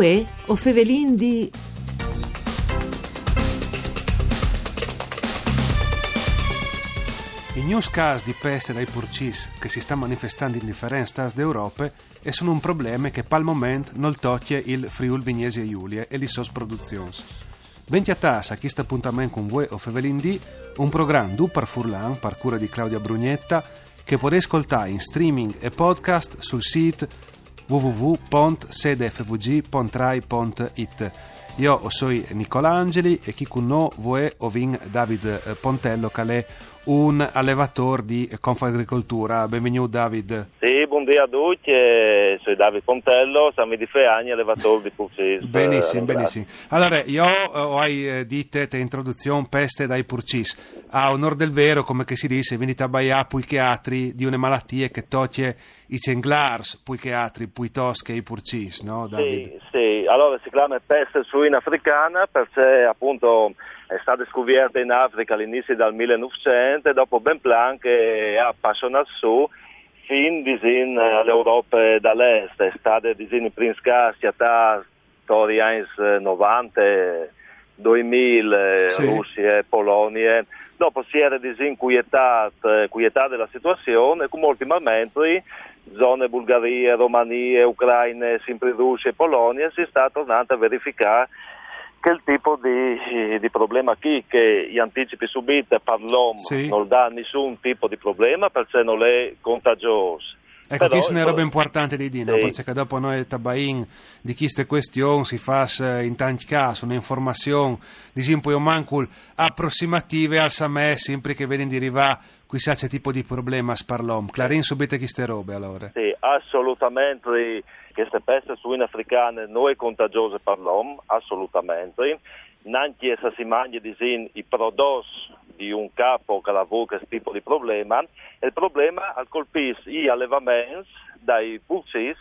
Uè, o fevelin di... I news casi di peste dai purcis che si sta manifestando in differenti stati d'Europa e sono un problema che pal momento non tocchia il Friul Vignesi e Giulia e le sue produzioni. Venti a tassa chi sta appuntamento con voi o Fevelin D, un programma du par Furlan, par cura di Claudia Brugnetta, che potete ascoltare in streaming e podcast sul sito www.sedefvg.rai.it. Io sono Nicola Angeli e chi con noi vuole ovin David Pontello, che è un allevatore di Confagricoltura. Benvenuto David. Sì, buongiorno a tutti, eh, sono David Pontello, siamo di Feagni, allevatore di Purcis. Benissimo, benissimo. Allora, io ho eh, dite te introduzione peste dai Purcis. A onore del vero, come che si dice, venite a Baia altri di una malattia che toglie i cenglars, altri, poi tosche i Purcis, no David? Sì, sì, allora si chiama peste suina africana perché appunto è stata scoperta in Africa all'inizio del 1900 e dopo ben plan che ha passato su fin disin all'Europa dall'est, è stata disin a storia anni 90, 2000, Sì. Russia e Polonia. Dopo si era disinquietata quietata della situazione come ultimamente zone Bulgaria, Romania, Ucraina, sempre Russia e Polonia si sta tornando a verificare che il tipo di, di problema qui che gli anticipi subiti per l'uomo Sì. non dà nessun tipo di problema perché non è contagioso. Ecco, Però, è una roba importante di dire, no? sì. perché dopo noi tabain di queste questioni si fa in tanti casi un'informazione, di esempio io manco approssimative al SAME, sempre che vedi di arrivare qui sa c'è tipo di problema a sparlom. Clarin subite queste robe allora. Sì, assolutamente queste peste suine africane non è contagiosa per l'uomo, assolutamente. Neanche se si mangia disin, i prodotti di un capo che lavora questo tipo di problema. Il problema colpisce gli allevamenti dai pulcis,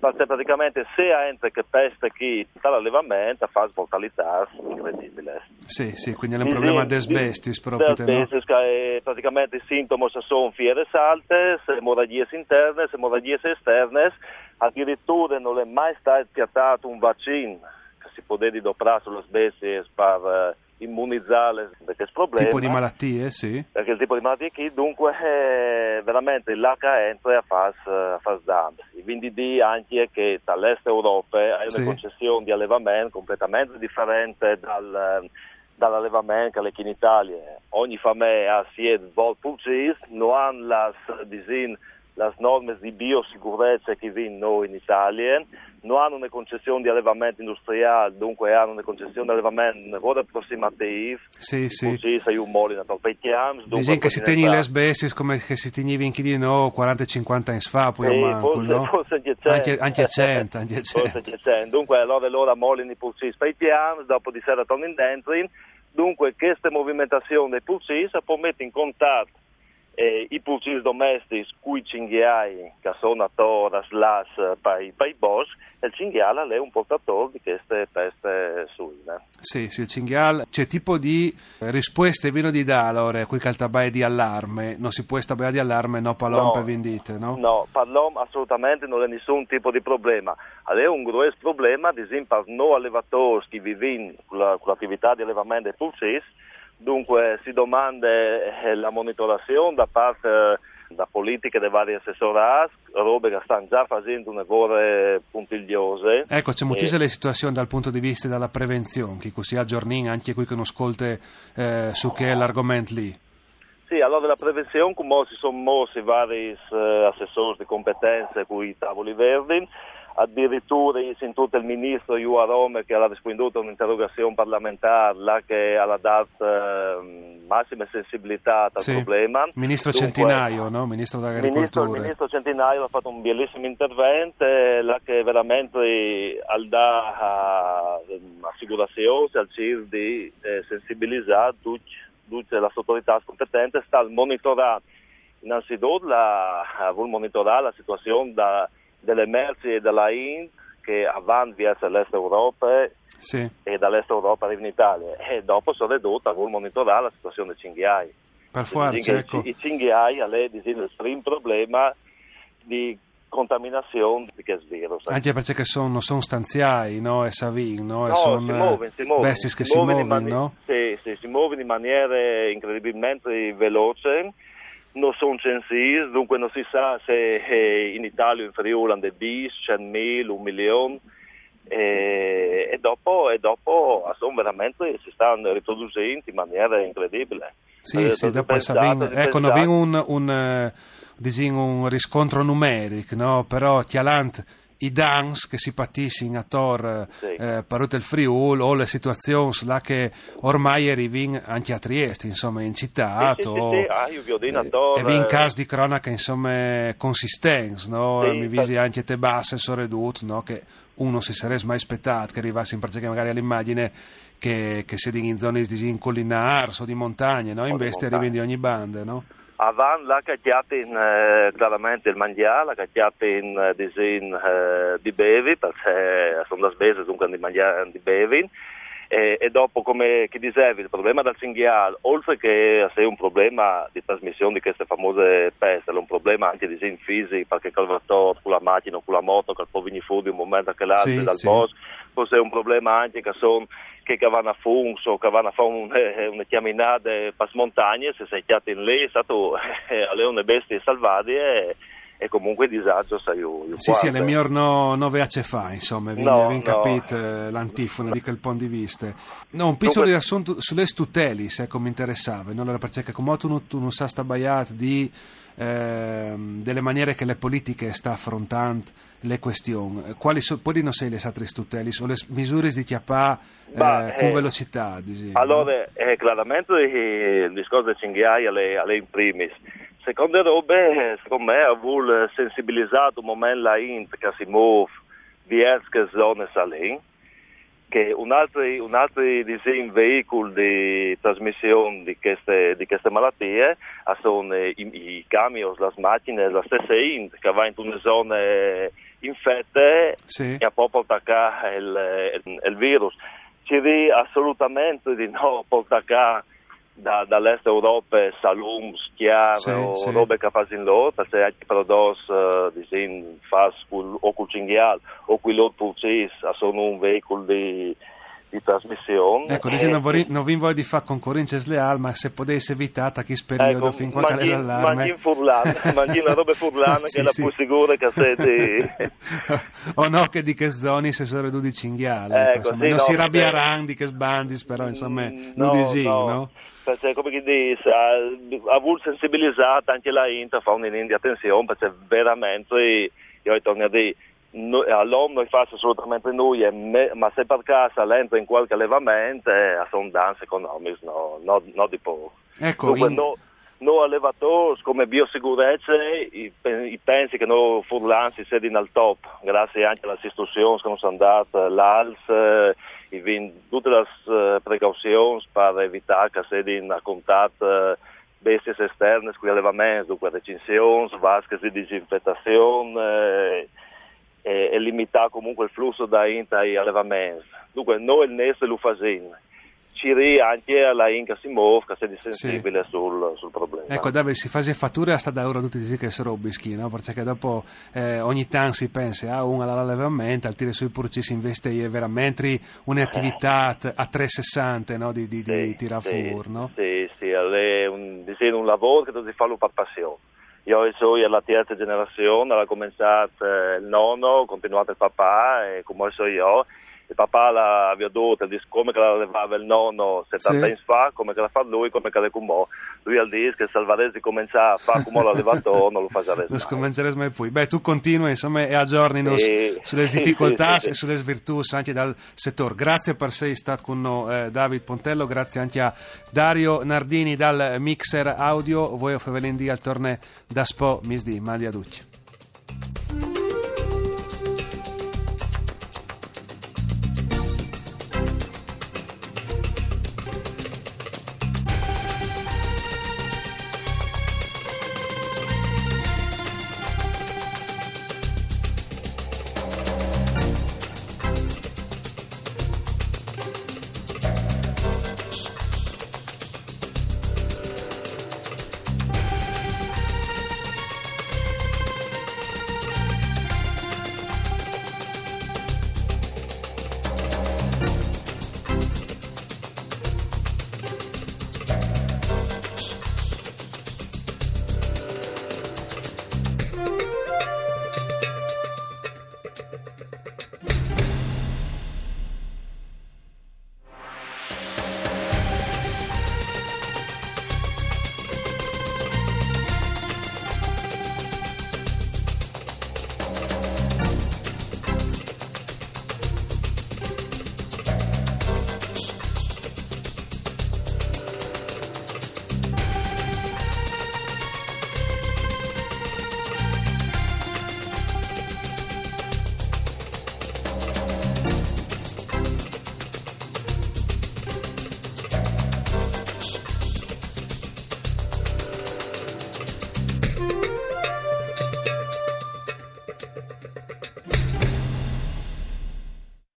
perché praticamente se entra che peste chi dall'allevamento fa mortalità incredibile. Sì, sì, quindi è un problema di asbestis proprio, no? Asbestis, che è praticamente i sintomi sono fiere salte, emorragie interne, emorragie esterne, addirittura non è mai stato piattato un vaccino che si può doprare sull'asbestis per eh, immunizzare da questo problema. Tipo di malattie, sì. Perché il tipo di malattia qui dunque è veramente l'H entra a fare danno. Quindi di anche che dall'est Europa è una Sì. concessione di allevamento completamente differente dal, dall'allevamento che è in Italia. Ogni famiglia ha siete vol pulcis, non hanno las norme di biosicurezza che vi noi in Italia, non hanno una concessione di allevamento industriale, dunque hanno una concessione di allevamento un lavoro approssimativo. Sì, sì. Così sei un molo in Atolpetiams. Dici che si tegni le asbestis come che si tegnivi in chi di no 40-50 anni fa, poi Sì, io manco, forse, no? forse anche Anche, 100. anche a 100, anche a Forse 100. anche 100. Dunque allora loro molino i pulcis per piani, dopo di sera tornano dentro. Dunque questa movimentazione dei pulcis può mettere in contatto eh, i pulcis domestici cui cinghiai che sono tora slas per i boschi e il cinghiale è un portatore di queste peste suine. Sì, sì, il cinghial. C'è tipo di risposte vino di dà allora, qui caltabai di allarme, non si può stabare di allarme, no palompe No. vendite, no? No, per l'uomo assolutamente non è nessun tipo di problema. È un grosso problema, ad esempio, per noi allevatori che vivono con l'attività di allevamento dei pulcis, dunque si domanda eh, la monitorazione da parte eh, da politiche dei vari assessorati, robe che stanno già facendo un lavoro puntigliose. Ecco, c'è moltissime Eh, le situazioni dal punto di vista della prevenzione, che così aggiornin anche qui che non ascolte eh, su che è l'argomento lì. Sì, allora la prevenzione, come si sono mossi vari eh, assessori di competenze con i tavoli verdi, addirittura io ho sentito il ministro Iu a Roma che ha risposto a un'interrogazione parlamentare là che ha dato eh, massima sensibilità al Sì. problema. Ministro Dunque, Centinaio, no? Ministro il ministro, il dell'Agricoltura. ministro Centinaio ha fatto un bellissimo intervento eh, là che veramente al dà eh, assicurazione al CIR di eh, sensibilizzare tutte le autorità competenti sta al monitorare innanzitutto la, vuol monitorare la situazione da- delle merci della Ind che avanti verso l'est Europa Sì. e dall'est Europa arriva in Italia e dopo sono ridotta vuol monitorare la situazione dei cinghiai Per forza, ecco. I cinghiai, dice, il primo problema di contaminazione di questo virus. Anche perché sono, sono stanziai, no? E savin, no? No, sono muovono, muovono. bestie che si muovono, mani- no? Sì, sì, si muovono in maniera incredibilmente veloce, non sono censiti, dunque non si sa se eh, in Italia o in Friuli hanno 10, 100.000, un milione. E, e dopo, e dopo sono veramente si stanno riproducendo in maniera incredibile. Sì, Eh, sì, dopo si ecco, non viene un, un, eh, un riscontro numerico, no? Però chialant i dans che si patissin a Tor Sì. eh, parut il Friul o le situazioni là che ormai arrivin anche a Trieste, insomma, in città, Sì, sì, o- sì. Ah, Tor, e vi in caso di cronaca, insomma, consistenti, no? Mi visi anche te basse, soredut, no? Che uno si sarebbe mai aspettato che arrivasse in pratica magari all'immagine che, che si in zone di in collinars o di montagne, no? Invece arrivano di ogni banda, no? Avan l'ha cacciato in, eh, chiaramente il mangiare, l'ha cacciato in eh, disin, eh, di bevi, perché sono da spese dunque di mangiare di bevi. E, e dopo, come dicevi, il problema del cinghiale, oltre che essere un problema di trasmissione di queste famose peste, è un problema anche di sin fisico, perché col vattor, con la macchina o con la moto, che può venire fuori un momento che l'altro Sì, dal sì. bosco, forse è un problema anche che sono che vanno a Funso, che vanno a fare un, eh, una chiaminata per montagne, se sei chiato in lì, è stato eh, alle une bestie salvate e, comunque disagio sai io, io Sì, sì, guardo. le mie no, no veace fa, insomma, vi No, vi no. capite eh, l'antifona di quel punto di vista. No, un piccolo Dunque- riassunto sulle tuteli, se come interessava, no? Allora, perché come tu, non- tu non sai sta baiat di ehm, delle maniere che le politiche sta affrontando le questioni, quali sono, poi non sei le tuteli, o le misure di chiappà eh, con eh, velocità, diciamo. Allora, eh, chiaramente eh, il discorso del cinghiale alle, alle in primis. Seconde robe, secondo me, ha sensibilizzato un momento la int che si muove diverse zone salin, che un altro, un altro disegno veicolo di trasmissione di queste, di queste malattie ah, sono i, i camion, le macchine, la stessa int che va in una zona infette Sì. e proprio attaccare il, il- il virus. Ci di assolutamente di no attaccare da, dall'est Europa salum, schiave Sì, o sì. robe che fanno loro, perché anche prodotti eh, disin, fas col, o col cinghiale o con l'altro purchase sono un veicolo di, di trasmissione. Ecco, Eh, dice, non, vorrei- non vi voglio di fare concorrenza sleale, ma se potesse evitare che periodo Ecco, fin qua che è l'allarme. mangi in furlano, mangi una roba furlana Sì, che è la più sicura che di... o no che di che zoni se sono di cinghiale Ecco, ecco, sì, non no, si rabbieranno di che sbandis però insomma Mm, lo dici no? Perché come dice, ha, ha voluto sensibilizzare anche la Inter a fare un'india di attenzione perché veramente, io torno a dire, no- all'uomo noi facciamo assolutamente noi, me- ma se per caso entra in qualche allevamento, eh, sono danze economiche, no, no, no di poco. ecco Dunque, in- no, noi allevatori come biosicurezza i, pe- i pensi che noi furlanzi sedino al top, grazie anche alle istruzioni che sono date, l'ALS, i vin- tutte le eh, precauzioni per evitare che sedino a contatto eh, bestie esterne con gli allevamenti, dunque recinzioni, vasche di disinfettazione eh, e, e limitare comunque il flusso da inter agli allevamenti. Dunque noi il NES lo facciamo. Ci ri anche alla Inca si muove, che sei sensibile sul, sul problema. Ecco, Davide, si fa fatture a sta da ora tutti dici che sono robischi, no? Perché dopo eh, ogni tanto si pensa a uno all'allevamento, al tiro sui purci si investe veramente un'attività a 360 no? di, di, di Sì, tirare sì, fuori, no? Sì, sì, è un, un lavoro che si fa per passione. Io sono la terza generazione, ha cominciato eh, il nonno, ho continuato il papà e come so io. Il papà l'aveva dovuto, dice come che la levava il nonno 70 Sì. anni fa, come che la fa lui, come che la come Lui al dice che Salvaresi comincia a fare come l'ha levato, non lo fa già Non scommencerei mai più. Beh, tu continui insomma e aggiorni Sì. sulle difficoltà sì, e sulle svirtù anche dal settore. Grazie per essere stato con noi, eh, David Pontello, grazie anche a Dario Nardini dal Mixer Audio. Voi o Fevelin di al torne da Spo Misdi, mandi a tutti.